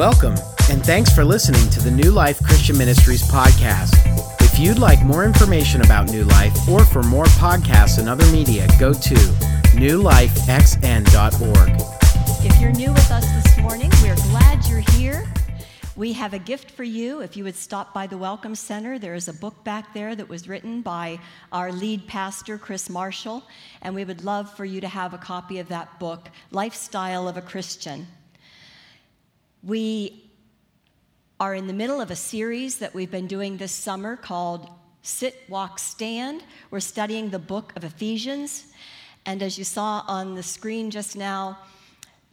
Welcome, and thanks for listening to the New Life Christian Ministries podcast. If you'd like more information about New Life or for more podcasts and other media, go to newlifexn.org. If you're new with us this morning, we're glad you're here. We have a gift for you. If you would stop by the Welcome Center, there is a book back there that was written by our lead pastor, Chris Marshall, and we would love for you to have a copy of that book, Lifestyle of a Christian. We are in the middle of a series that we've been doing this summer called Sit, Walk, Stand. We're studying the book of Ephesians. And as you saw on the screen just now,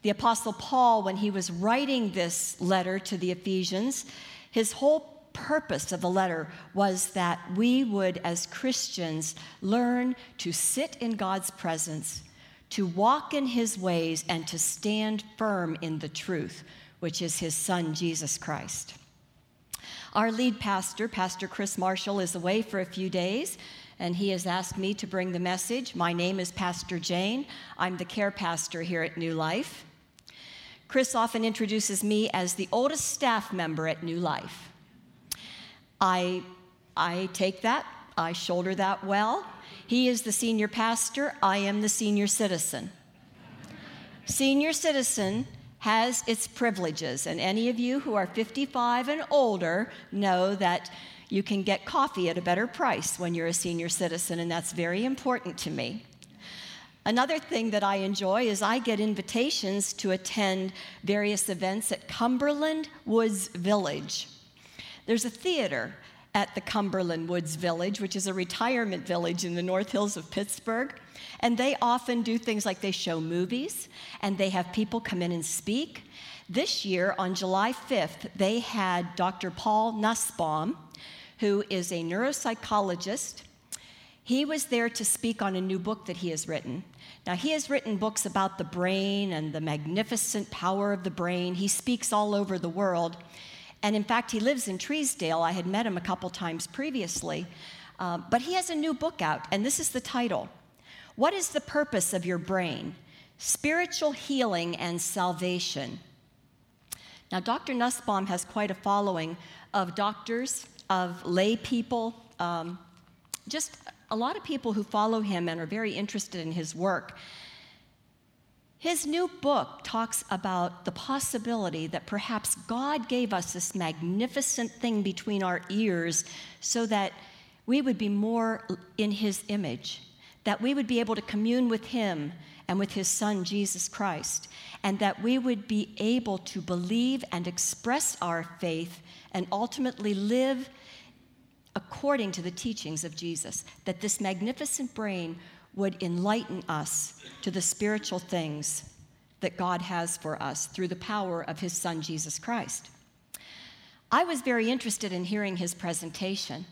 the Apostle Paul, when he was writing this letter to the Ephesians, his whole purpose of the letter was that we would, as Christians, learn to sit in God's presence, to walk in his ways, and to stand firm in the truth which is his son, Jesus Christ. Our lead pastor, Pastor Chris Marshall, is away for a few days, and he has asked me to bring the message. My name is Pastor Jayne. I'm the care pastor here at New Life. Chris often introduces me as the oldest staff member at New Life. I, I take that, I shoulder that well. He is the senior pastor, I am the senior citizen. Senior citizen has its privileges. And any of you who are 55 and older know that you can get coffee at a better price when you're a senior citizen, and that's very important to me. Another thing that I enjoy is I get invitations to attend various events at Cumberland Woods Village. There's a theater at the Cumberland Woods Village, which is a retirement village in the North Hills of Pittsburgh. And they often do things like they show movies and they have people come in and speak. This year, on July 5th, they had Dr. Paul Nussbaum, who is a neuropsychologist. He was there to speak on a new book that he has written. Now, he has written books about the brain and the magnificent power of the brain. He speaks all over the world. And in fact, he lives in Treesdale. I had met him a couple times previously. Uh, but he has a new book out, and this is the title what is the purpose of your brain? Spiritual healing and salvation. Now, Dr. Nussbaum has quite a following of doctors, of lay people, um, just a lot of people who follow him and are very interested in his work. His new book talks about the possibility that perhaps God gave us this magnificent thing between our ears so that we would be more in His image that we would be able to commune with Him and with His Son, Jesus Christ, and that we would be able to believe and express our faith and ultimately live according to the teachings of Jesus, that this magnificent brain would enlighten us to the spiritual things that God has for us through the power of His Son, Jesus Christ. I was very interested in hearing his presentation.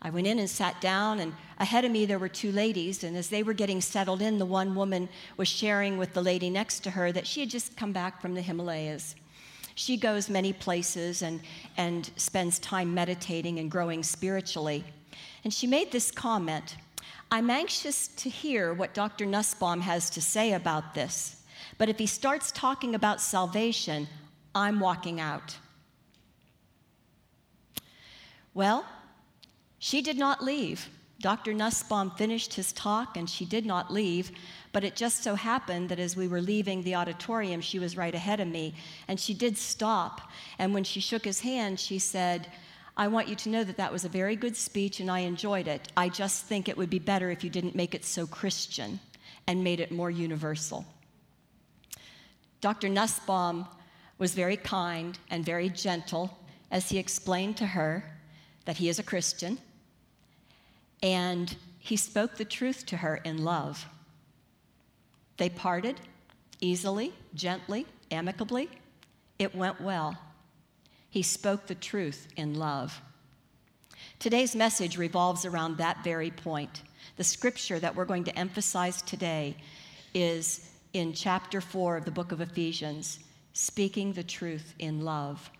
I went in and sat down, and ahead of me there were two ladies. And as they were getting settled in, the one woman was sharing with the lady next to her that she had just come back from the Himalayas. She goes many places and, and spends time meditating and growing spiritually. And she made this comment I'm anxious to hear what Dr. Nussbaum has to say about this. But if he starts talking about salvation, I'm walking out. Well, she did not leave. Dr. Nussbaum finished his talk and she did not leave, but it just so happened that as we were leaving the auditorium, she was right ahead of me and she did stop. And when she shook his hand, she said, I want you to know that that was a very good speech and I enjoyed it. I just think it would be better if you didn't make it so Christian and made it more universal. Dr. Nussbaum was very kind and very gentle as he explained to her that he is a Christian and he spoke the truth to her in love. They parted easily, gently, amicably. It went well. He spoke the truth in love. Today's message revolves around that very point. The scripture that we're going to emphasize today is in chapter 4 of the book of Ephesians, speaking the truth in love.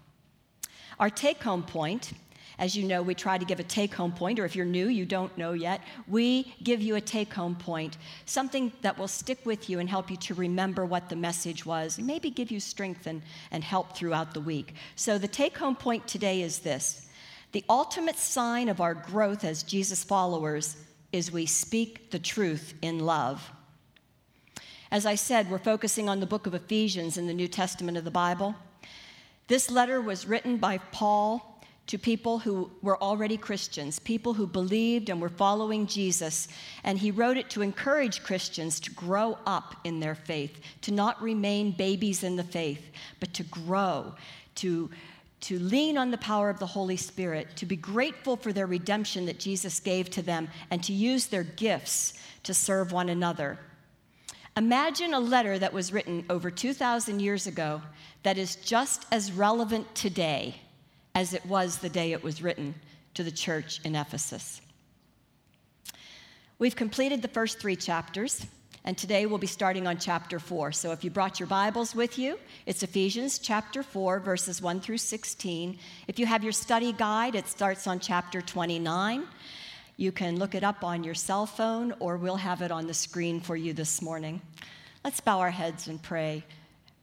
Our take home point As you know, we try to give a take home point, or if you're new, you don't know yet, we give you a take home point, something that will stick with you and help you to remember what the message was, and maybe give you strength and, and help throughout the week. So, the take home point today is this The ultimate sign of our growth as Jesus followers is we speak the truth in love. As I said, we're focusing on the book of Ephesians in the New Testament of the Bible. This letter was written by Paul to people who were already Christians, people who believed and were following Jesus. And he wrote it to encourage Christians to grow up in their faith, to not remain babies in the faith, but to grow, to, to lean on the power of the Holy Spirit, to be grateful for their redemption that Jesus gave to them, and to use their gifts to serve one another. Imagine a letter that was written over 2,000 years ago that is just as relevant today as it was the day it was written to the church in Ephesus. We've completed the first three chapters, and today we'll be starting on chapter four. So if you brought your Bibles with you, it's Ephesians chapter four, verses one through 16. If you have your study guide, it starts on chapter 29. You can look it up on your cell phone, or we'll have it on the screen for you this morning. Let's bow our heads and pray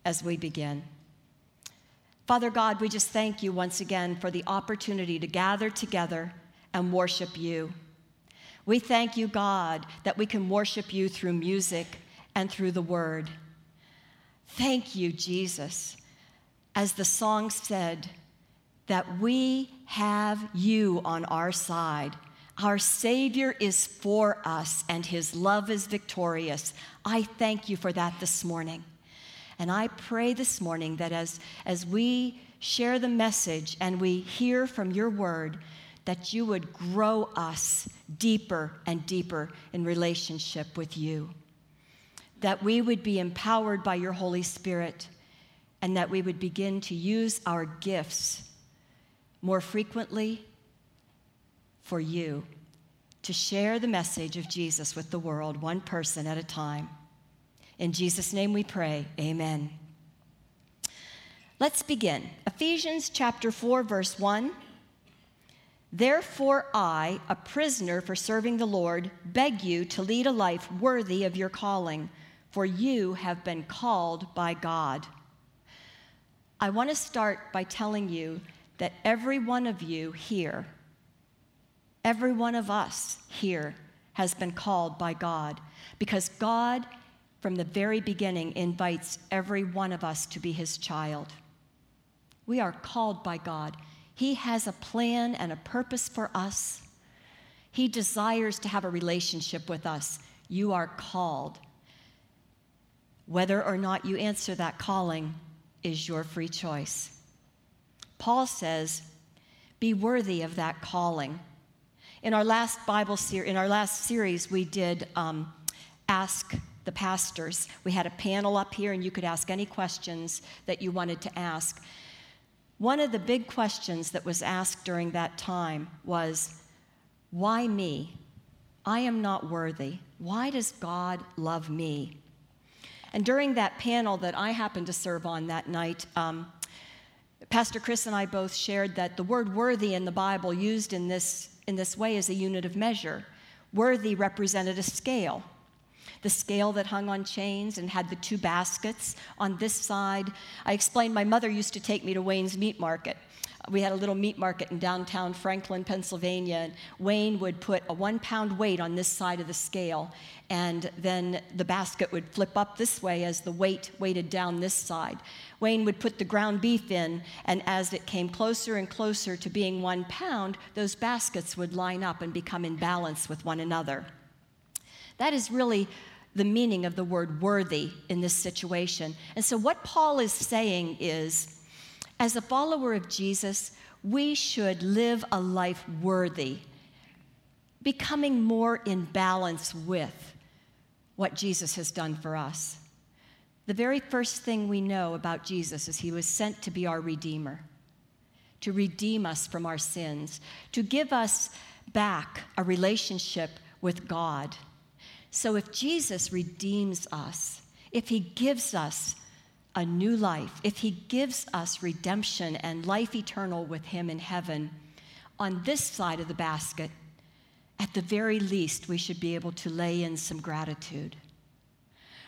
as we begin. Father God, we just thank you once again for the opportunity to gather together and worship you. We thank you, God, that we can worship you through music and through the word. Thank you, Jesus, as the song said, that we have you on our side. Our Savior is for us and his love is victorious. I thank you for that this morning. And I pray this morning that as, as we share the message and we hear from your word, that you would grow us deeper and deeper in relationship with you. That we would be empowered by your Holy Spirit and that we would begin to use our gifts more frequently for you to share the message of Jesus with the world, one person at a time. In Jesus' name we pray, amen. Let's begin. Ephesians chapter 4, verse 1. Therefore, I, a prisoner for serving the Lord, beg you to lead a life worthy of your calling, for you have been called by God. I want to start by telling you that every one of you here, every one of us here, has been called by God because God from the very beginning, invites every one of us to be his child. We are called by God. He has a plan and a purpose for us. He desires to have a relationship with us. You are called. Whether or not you answer that calling is your free choice. Paul says, be worthy of that calling. In our last Bible series, in our last series, we did um, ask the pastors. We had a panel up here, and you could ask any questions that you wanted to ask. One of the big questions that was asked during that time was, Why me? I am not worthy. Why does God love me? And during that panel that I happened to serve on that night, um, Pastor Chris and I both shared that the word worthy in the Bible used in this, in this way is a unit of measure. Worthy represented a scale the scale that hung on chains and had the two baskets on this side. I explained my mother used to take me to Wayne's Meat Market. We had a little meat market in downtown Franklin, Pennsylvania, and Wayne would put a one pound weight on this side of the scale, and then the basket would flip up this way as the weight weighted down this side. Wayne would put the ground beef in, and as it came closer and closer to being one pound, those baskets would line up and become in balance with one another. That is really the meaning of the word worthy in this situation. And so, what Paul is saying is, as a follower of Jesus, we should live a life worthy, becoming more in balance with what Jesus has done for us. The very first thing we know about Jesus is he was sent to be our Redeemer, to redeem us from our sins, to give us back a relationship with God. So if Jesus redeems us, if he gives us a new life, if he gives us redemption and life eternal with him in heaven, on this side of the basket, at the very least, we should be able to lay in some gratitude.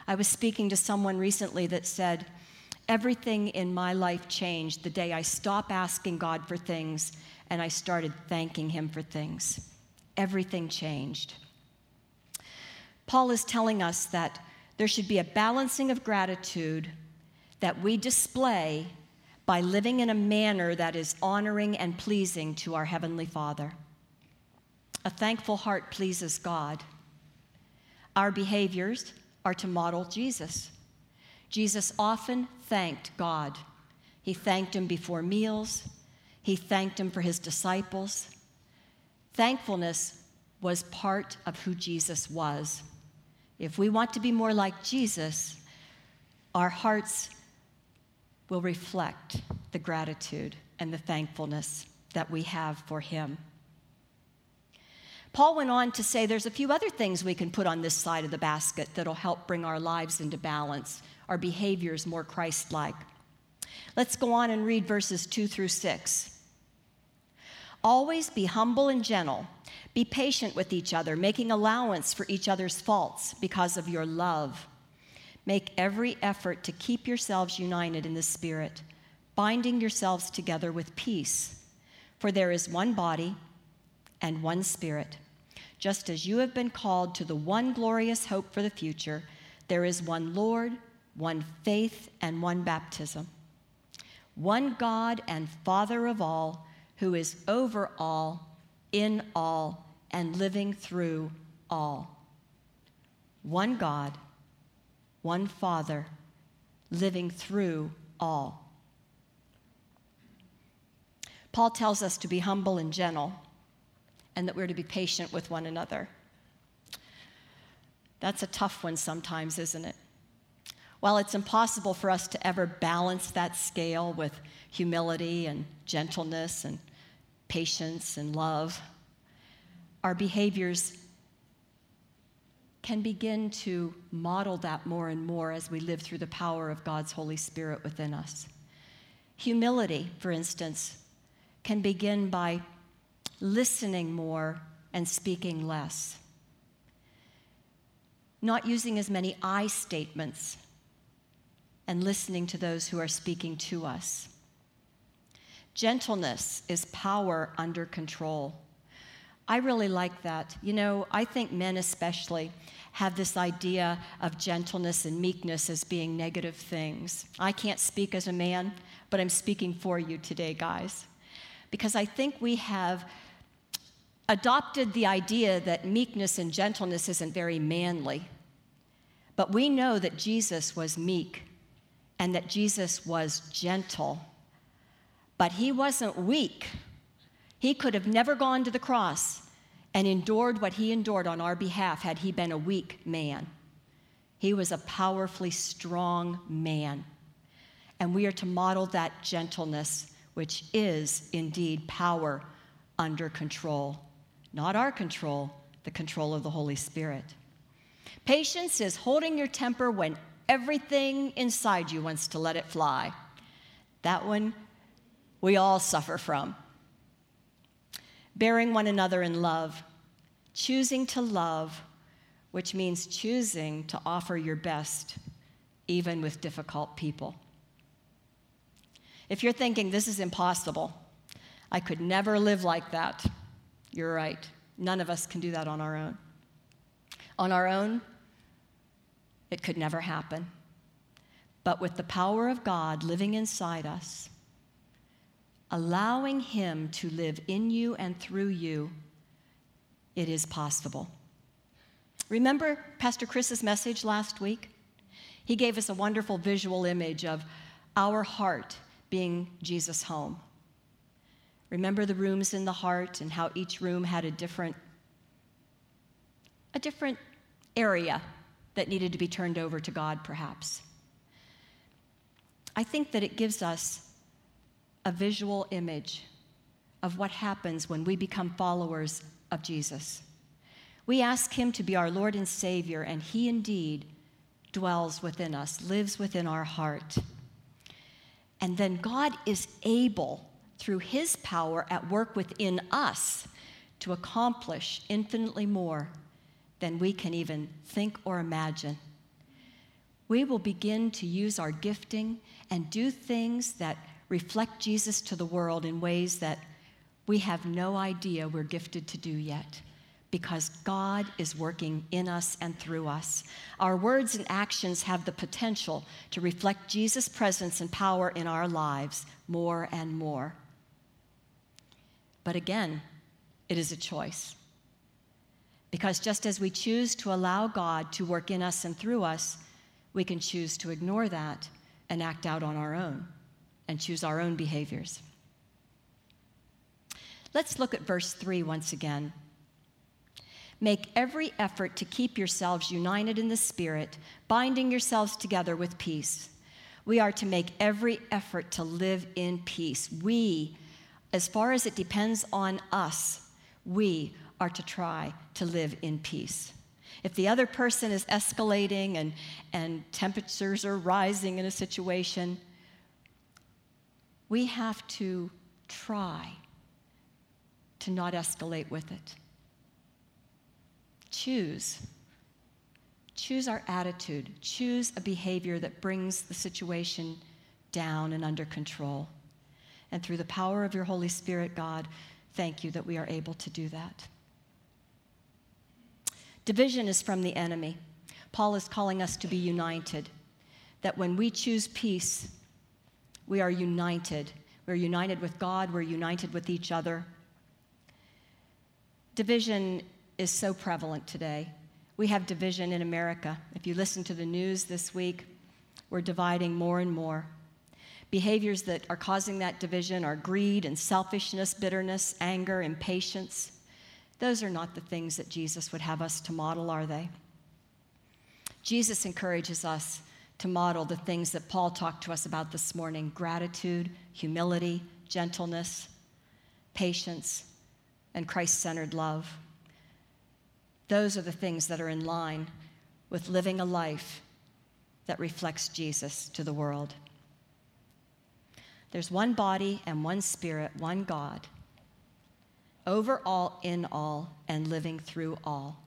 I was speaking to someone recently that said, Everything in my life changed the day I stopped asking God for things and I started thanking Him for things. Everything changed. Paul is telling us that there should be a balancing of gratitude that we display by living in a manner that is honoring and pleasing to our Heavenly Father. A thankful heart pleases God. Our behaviors are to model Jesus. Jesus often thanked God. He thanked Him before meals, He thanked Him for His disciples. Thankfulness was part of who Jesus was. If we want to be more like Jesus, our hearts will reflect the gratitude and the thankfulness that we have for Him. Paul went on to say there's a few other things we can put on this side of the basket that'll help bring our lives into balance, our behaviors more Christ like. Let's go on and read verses 2 through 6. Always be humble and gentle. Be patient with each other, making allowance for each other's faults because of your love. Make every effort to keep yourselves united in the Spirit, binding yourselves together with peace. For there is one body and one Spirit. Just as you have been called to the one glorious hope for the future, there is one Lord, one faith, and one baptism. One God and Father of all, who is over all, in all, and living through all. One God, one Father, living through all. Paul tells us to be humble and gentle and that we're to be patient with one another. That's a tough one sometimes, isn't it? While it's impossible for us to ever balance that scale with humility and gentleness and patience and love, our behaviors can begin to model that more and more as we live through the power of God's Holy Spirit within us. Humility, for instance, can begin by listening more and speaking less. Not using as many I statements and listening to those who are speaking to us. Gentleness is power under control. I really like that. You know, I think men especially have this idea of gentleness and meekness as being negative things. I can't speak as a man, but I'm speaking for you today, guys, because I think we have adopted the idea that meekness and gentleness isn't very manly. But we know that Jesus was meek and that Jesus was gentle. But he wasn't weak. He could have never gone to the cross and endured what he endured on our behalf had he been a weak man. He was a powerfully strong man. And we are to model that gentleness, which is indeed power under control not our control, the control of the Holy Spirit. Patience is holding your temper when everything inside you wants to let it fly. That one we all suffer from. Bearing one another in love, choosing to love, which means choosing to offer your best, even with difficult people. If you're thinking this is impossible, I could never live like that. You're right. None of us can do that on our own. On our own, it could never happen. But with the power of God living inside us, allowing Him to live in you and through you, it is possible. Remember Pastor Chris's message last week? He gave us a wonderful visual image of our heart being Jesus' home. Remember the rooms in the heart and how each room had a different a different area that needed to be turned over to God perhaps. I think that it gives us a visual image of what happens when we become followers of Jesus. We ask him to be our Lord and Savior and he indeed dwells within us, lives within our heart. And then God is able through His power at work within us to accomplish infinitely more than we can even think or imagine. We will begin to use our gifting and do things that reflect Jesus to the world in ways that we have no idea we're gifted to do yet because God is working in us and through us. Our words and actions have the potential to reflect Jesus' presence and power in our lives more and more. But again, it is a choice. Because just as we choose to allow God to work in us and through us, we can choose to ignore that and act out on our own and choose our own behaviors. Let's look at verse 3 once again. Make every effort to keep yourselves united in the Spirit, binding yourselves together with peace. We are to make every effort to live in peace. We, as far as it depends on us, we are to try to live in peace. If the other person is escalating and, and temperatures are rising in a situation, we have to try to not escalate with it. Choose. Choose our attitude. Choose a behavior that brings the situation down and under control. And through the power of your Holy Spirit, God, thank you that we are able to do that. Division is from the enemy. Paul is calling us to be united, that when we choose peace, we are united. We're united with God, we're united with each other. Division is so prevalent today. We have division in America. If you listen to the news this week, we're dividing more and more. Behaviors that are causing that division are greed and selfishness, bitterness, anger, impatience. Those are not the things that Jesus would have us to model, are they? Jesus encourages us to model the things that Paul talked to us about this morning gratitude, humility, gentleness, patience, and Christ centered love. Those are the things that are in line with living a life that reflects Jesus to the world. There's one body and one spirit, one God, over all, in all, and living through all.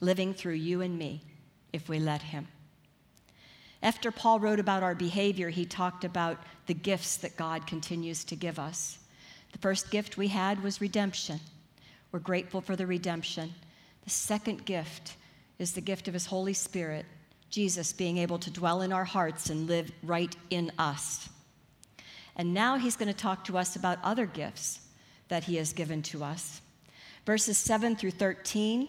Living through you and me, if we let Him. After Paul wrote about our behavior, he talked about the gifts that God continues to give us. The first gift we had was redemption. We're grateful for the redemption. The second gift is the gift of His Holy Spirit, Jesus being able to dwell in our hearts and live right in us. And now He's going to talk to us about other gifts that He has given to us. Verses 7 through 13.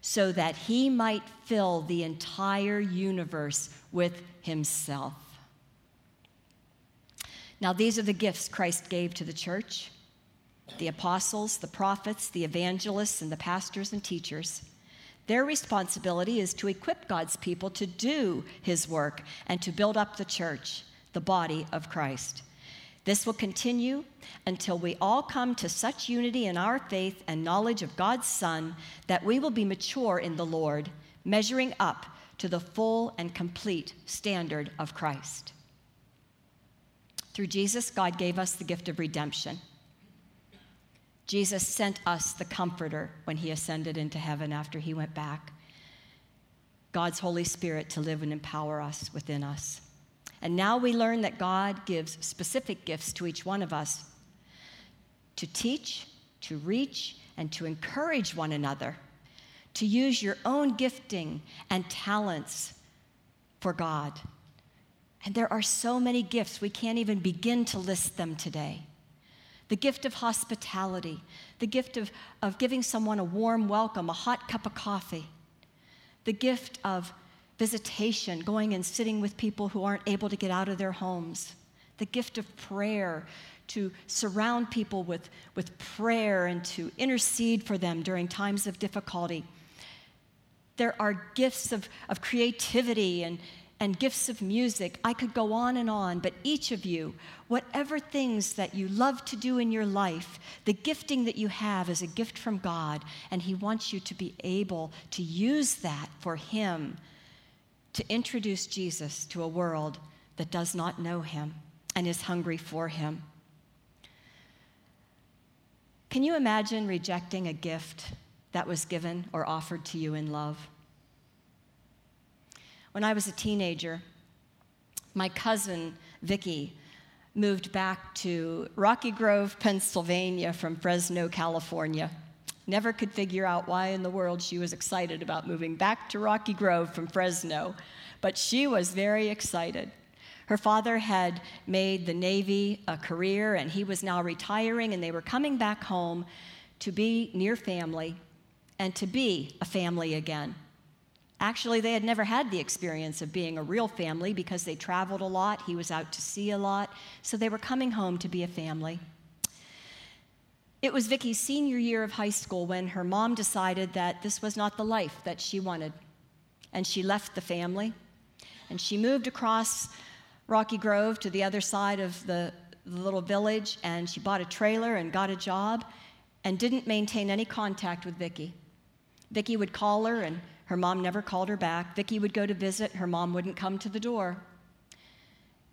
so that he might fill the entire universe with himself. Now, these are the gifts Christ gave to the church the apostles, the prophets, the evangelists, and the pastors and teachers. Their responsibility is to equip God's people to do his work and to build up the church, the body of Christ. This will continue until we all come to such unity in our faith and knowledge of God's Son that we will be mature in the Lord, measuring up to the full and complete standard of Christ. Through Jesus, God gave us the gift of redemption. Jesus sent us the Comforter when he ascended into heaven after he went back. God's Holy Spirit to live and empower us within us. And now we learn that God gives specific gifts to each one of us to teach, to reach, and to encourage one another, to use your own gifting and talents for God. And there are so many gifts, we can't even begin to list them today the gift of hospitality, the gift of, of giving someone a warm welcome, a hot cup of coffee, the gift of visitation, going and sitting with people who aren't able to get out of their homes, the gift of prayer, to surround people with, with prayer and to intercede for them during times of difficulty. There are gifts of, of creativity and, and gifts of music. I could go on and on, but each of you, whatever things that you love to do in your life, the gifting that you have is a gift from God, and He wants you to be able to use that for Him to introduce Jesus to a world that does not know Him and is hungry for Him. Can you imagine rejecting a gift that was given or offered to you in love? When I was a teenager, my cousin Vicki moved back to Rocky Grove, Pennsylvania from Fresno, California. Never could figure out why in the world she was excited about moving back to Rocky Grove from Fresno, but she was very excited. Her father had made the Navy a career and he was now retiring, and they were coming back home to be near family and to be a family again. Actually, they had never had the experience of being a real family because they traveled a lot, he was out to sea a lot, so they were coming home to be a family. It was Vicki's senior year of high school when her mom decided that this was not the life that she wanted. And she left the family and she moved across Rocky Grove to the other side of the, the little village and she bought a trailer and got a job and didn't maintain any contact with Vicki. Vicki would call her and her mom never called her back. Vicki would go to visit, her mom wouldn't come to the door.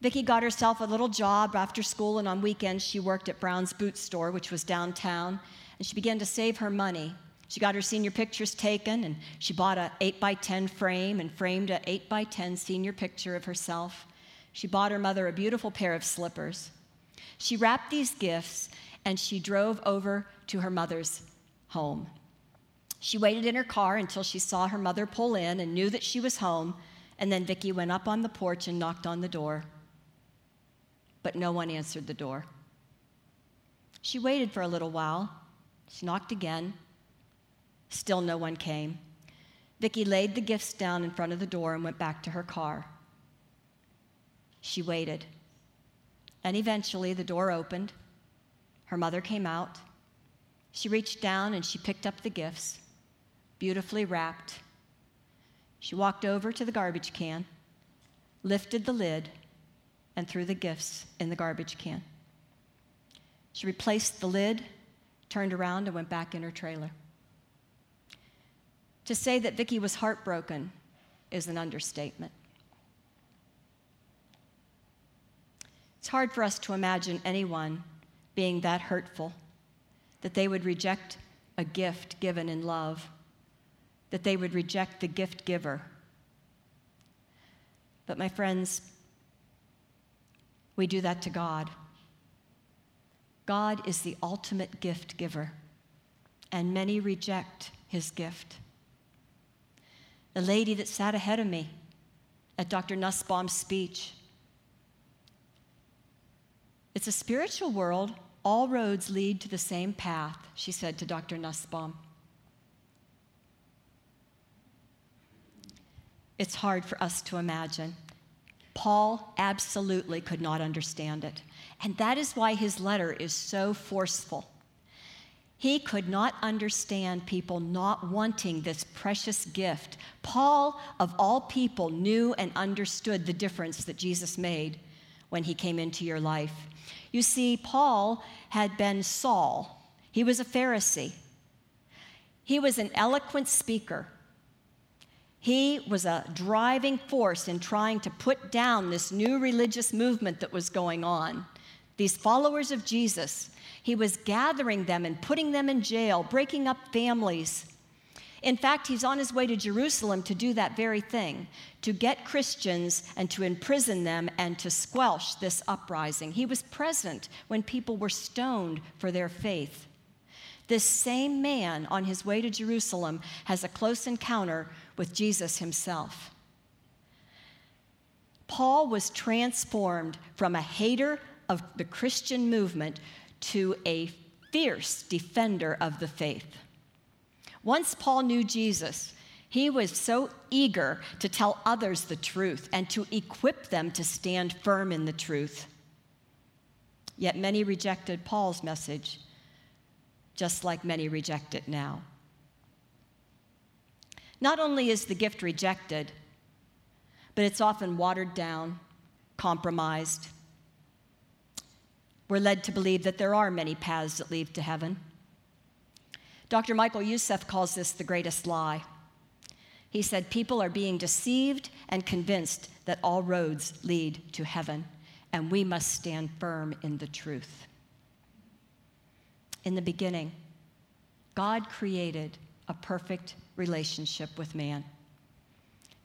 Vicki got herself a little job after school, and on weekends she worked at Brown's Boot Store, which was downtown, and she began to save her money. She got her senior pictures taken, and she bought a 8 by 10 frame and framed a 8 by 10 senior picture of herself. She bought her mother a beautiful pair of slippers. She wrapped these gifts and she drove over to her mother's home. She waited in her car until she saw her mother pull in and knew that she was home, and then Vicki went up on the porch and knocked on the door. But no one answered the door. She waited for a little while. She knocked again. Still no one came. Vicki laid the gifts down in front of the door and went back to her car. She waited. And eventually the door opened. Her mother came out. She reached down and she picked up the gifts beautifully wrapped. She walked over to the garbage can, lifted the lid, and threw the gifts in the garbage can. She replaced the lid, turned around, and went back in her trailer. To say that Vicki was heartbroken is an understatement. It's hard for us to imagine anyone being that hurtful that they would reject a gift given in love that they would reject the gift giver. But, my friends, we do that to God. God is the ultimate gift giver, and many reject his gift. The lady that sat ahead of me at Dr. Nussbaum's speech. It's a spiritual world. All roads lead to the same path, she said to Dr. Nussbaum. it's hard for us to imagine. Paul absolutely could not understand it. And that is why his letter is so forceful. He could not understand people not wanting this precious gift. Paul, of all people, knew and understood the difference that Jesus made when he came into your life. You see, Paul had been Saul, he was a Pharisee, he was an eloquent speaker. He was a driving force in trying to put down this new religious movement that was going on. These followers of Jesus, he was gathering them and putting them in jail, breaking up families. In fact, he's on his way to Jerusalem to do that very thing to get Christians and to imprison them and to squelch this uprising. He was present when people were stoned for their faith. This same man on his way to Jerusalem has a close encounter with Jesus himself. Paul was transformed from a hater of the Christian movement to a fierce defender of the faith. Once Paul knew Jesus, he was so eager to tell others the truth and to equip them to stand firm in the truth. Yet many rejected Paul's message, just like many reject it now. Not only is the gift rejected, but it's often watered down, compromised. We're led to believe that there are many paths that lead to heaven. Dr. Michael Youssef calls this the greatest lie. He said, People are being deceived and convinced that all roads lead to heaven, and we must stand firm in the truth. In the beginning, God created a perfect relationship with man.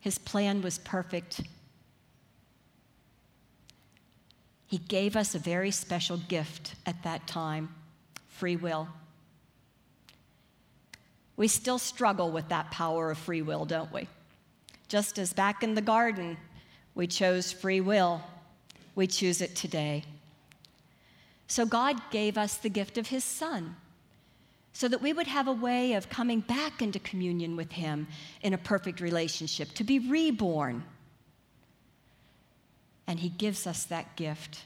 His plan was perfect. He gave us a very special gift at that time free will. We still struggle with that power of free will, don't we? Just as back in the garden, we chose free will, we choose it today. So God gave us the gift of His Son so that we would have a way of coming back into communion with Him in a perfect relationship, to be reborn. And He gives us that gift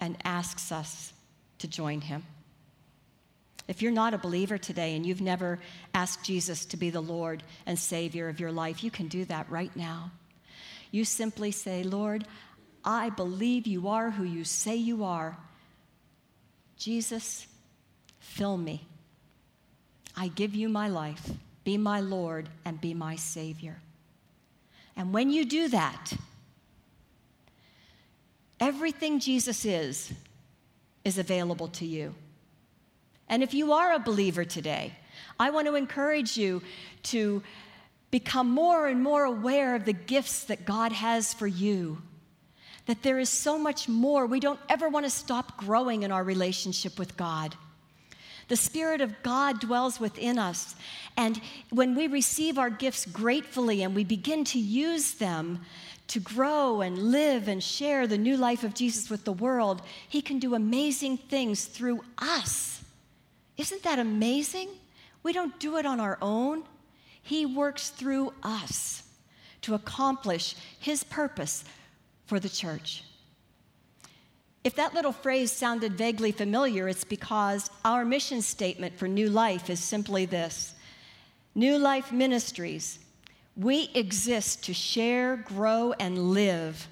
and asks us to join Him. If you're not a believer today and you've never asked Jesus to be the Lord and Savior of your life, you can do that right now. You simply say, Lord, I believe you are who you say you are. Jesus, fill me. I give you my life. Be my Lord and be my Savior. And when you do that, everything Jesus is, is available to you. And if you are a believer today, I want to encourage you to become more and more aware of the gifts that God has for you. That there is so much more. We don't ever want to stop growing in our relationship with God. The Spirit of God dwells within us. And when we receive our gifts gratefully and we begin to use them to grow and live and share the new life of Jesus with the world, He can do amazing things through us. Isn't that amazing? We don't do it on our own. He works through us to accomplish His purpose for the church. If that little phrase sounded vaguely familiar, it's because our mission statement for New Life is simply this New Life Ministries, we exist to share, grow, and live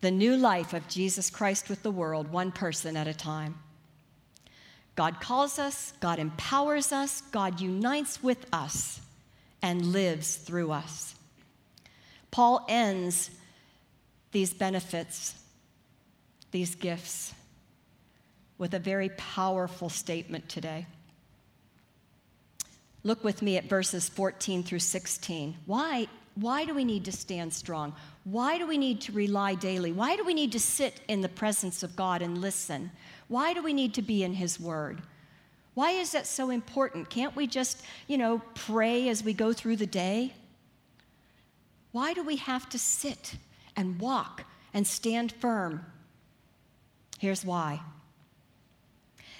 the new life of Jesus Christ with the world, one person at a time. God calls us, God empowers us, God unites with us, and lives through us. Paul ends these benefits these gifts with a very powerful statement today. Look with me at verses 14 through 16. Why, why do we need to stand strong? Why do we need to rely daily? Why do we need to sit in the presence of God and listen? Why do we need to be in His Word? Why is that so important? Can't we just, you know, pray as we go through the day? Why do we have to sit and walk and stand firm Here's why.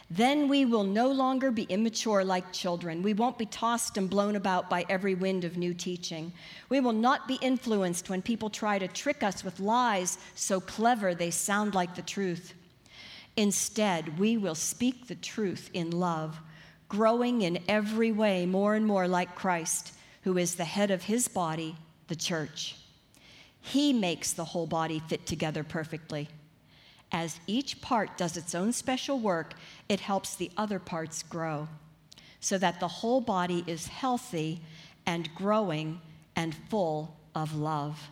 Then we will no longer be immature like children. We won't be tossed and blown about by every wind of new teaching. We will not be influenced when people try to trick us with lies so clever they sound like the truth. Instead, we will speak the truth in love, growing in every way more and more like Christ, who is the head of his body, the church. He makes the whole body fit together perfectly. As each part does its own special work, it helps the other parts grow so that the whole body is healthy and growing and full of love.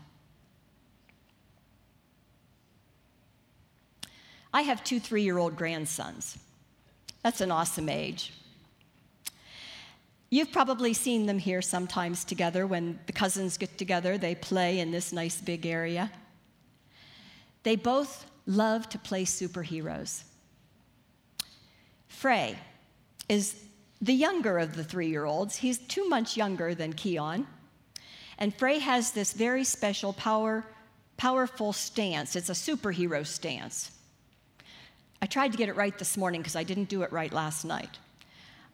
I have two three year old grandsons. That's an awesome age. You've probably seen them here sometimes together when the cousins get together, they play in this nice big area. They both love to play superheroes. Frey is the younger of the three year olds. He's two months younger than Keon. And Frey has this very special, power, powerful stance. It's a superhero stance. I tried to get it right this morning because I didn't do it right last night.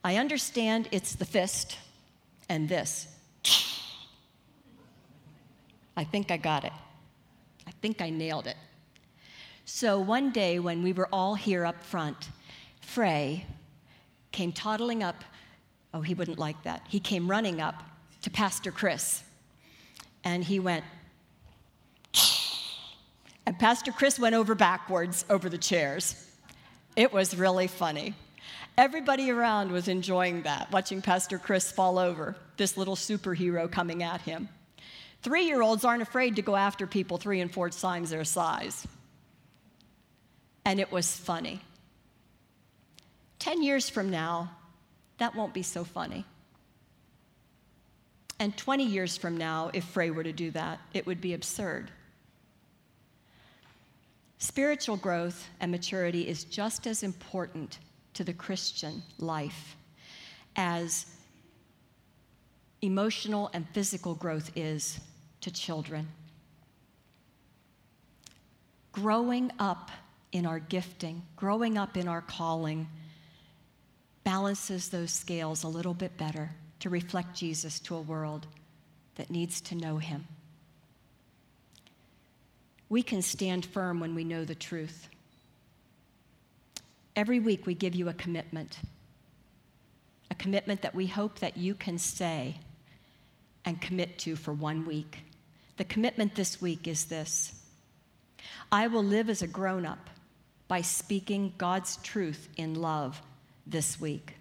I understand it's the fist and this. I think I got it. I think I nailed it. So one day when we were all here up front, Frey came toddling up. Oh, he wouldn't like that. He came running up to Pastor Chris. And he went, and Pastor Chris went over backwards over the chairs. It was really funny. Everybody around was enjoying that, watching Pastor Chris fall over, this little superhero coming at him. Three year olds aren't afraid to go after people three and four times their size. And it was funny. Ten years from now, that won't be so funny. And 20 years from now, if Frey were to do that, it would be absurd. Spiritual growth and maturity is just as important to the Christian life as emotional and physical growth is to children. Growing up in our gifting, growing up in our calling, balances those scales a little bit better to reflect Jesus to a world that needs to know him. We can stand firm when we know the truth. Every week we give you a commitment, a commitment that we hope that you can say and commit to for one week. The commitment this week is this I will live as a grown up by speaking God's truth in love this week.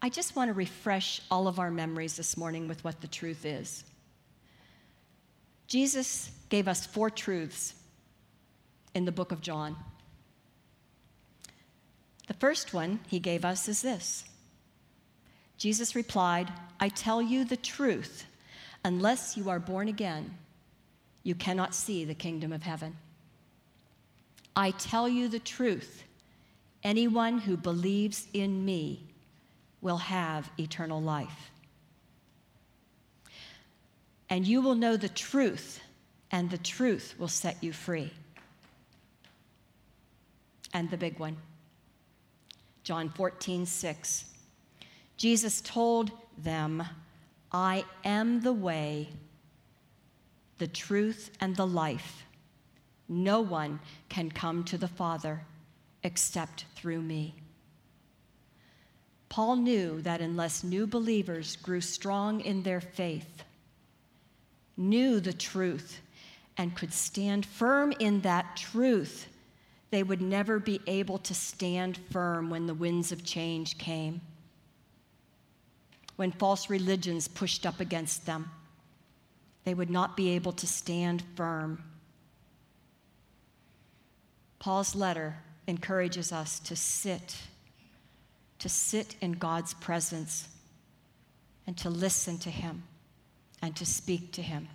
I just want to refresh all of our memories this morning with what the truth is. Jesus gave us four truths in the book of John. The first one he gave us is this Jesus replied, I tell you the truth, unless you are born again, you cannot see the kingdom of heaven. I tell you the truth, anyone who believes in me will have eternal life and you will know the truth, and the truth will set you free. And the big one, John 14, 6. Jesus told them, I am the way, the truth, and the life. No one can come to the Father except through me. Paul knew that unless new believers grew strong in their faith, knew the truth and could stand firm in that truth, they would never be able to stand firm when the winds of change came, when false religions pushed up against them. They would not be able to stand firm. Paul's letter encourages us to sit, to sit in God's presence, and to listen to Him and to speak to him,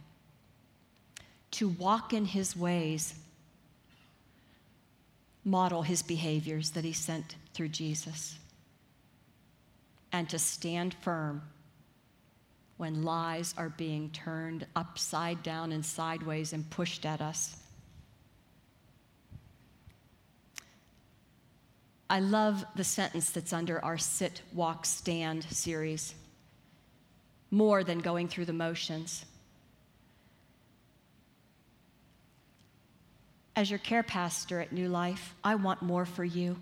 to walk in his ways, model his behaviors that he sent through Jesus, and to stand firm when lies are being turned upside down and sideways and pushed at us. I love the sentence that's under our Sit, Walk, Stand series more than going through the motions. As your care pastor at New Life, I want more for you,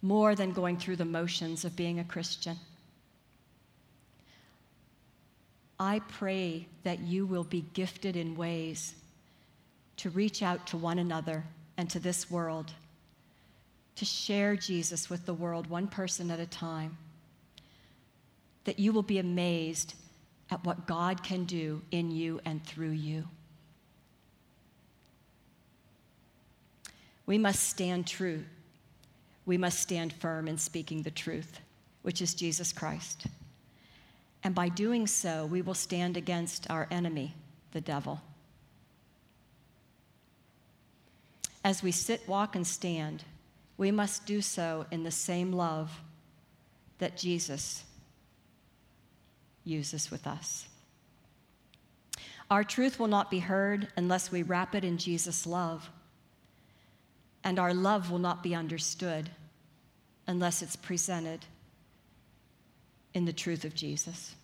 more than going through the motions of being a Christian. I pray that you will be gifted in ways to reach out to one another and to this world, to share Jesus with the world one person at a time that you will be amazed at what God can do in you and through you. We must stand true. We must stand firm in speaking the truth, which is Jesus Christ. And by doing so, we will stand against our enemy, the devil. As we sit, walk, and stand, we must do so in the same love that Jesus uses with us. Our truth will not be heard unless we wrap it in Jesus' love. And our love will not be understood unless it's presented in the truth of Jesus.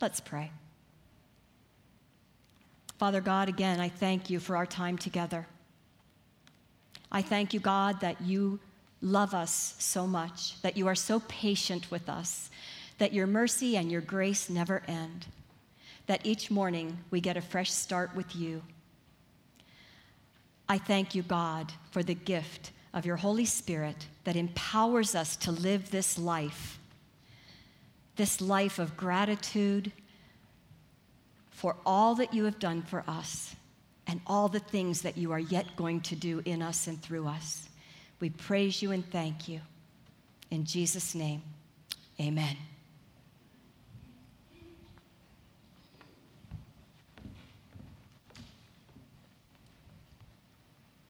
Let's pray. Father God, again, I thank you for our time together. I thank you, God, that you love us so much, that you are so patient with us, that your mercy and your grace never end, that each morning we get a fresh start with you. I thank you, God, for the gift of your Holy Spirit that empowers us to live this life, this life of gratitude for all that you have done for us and all the things that you are yet going to do in us and through us. We praise you and thank you. In Jesus' name, amen.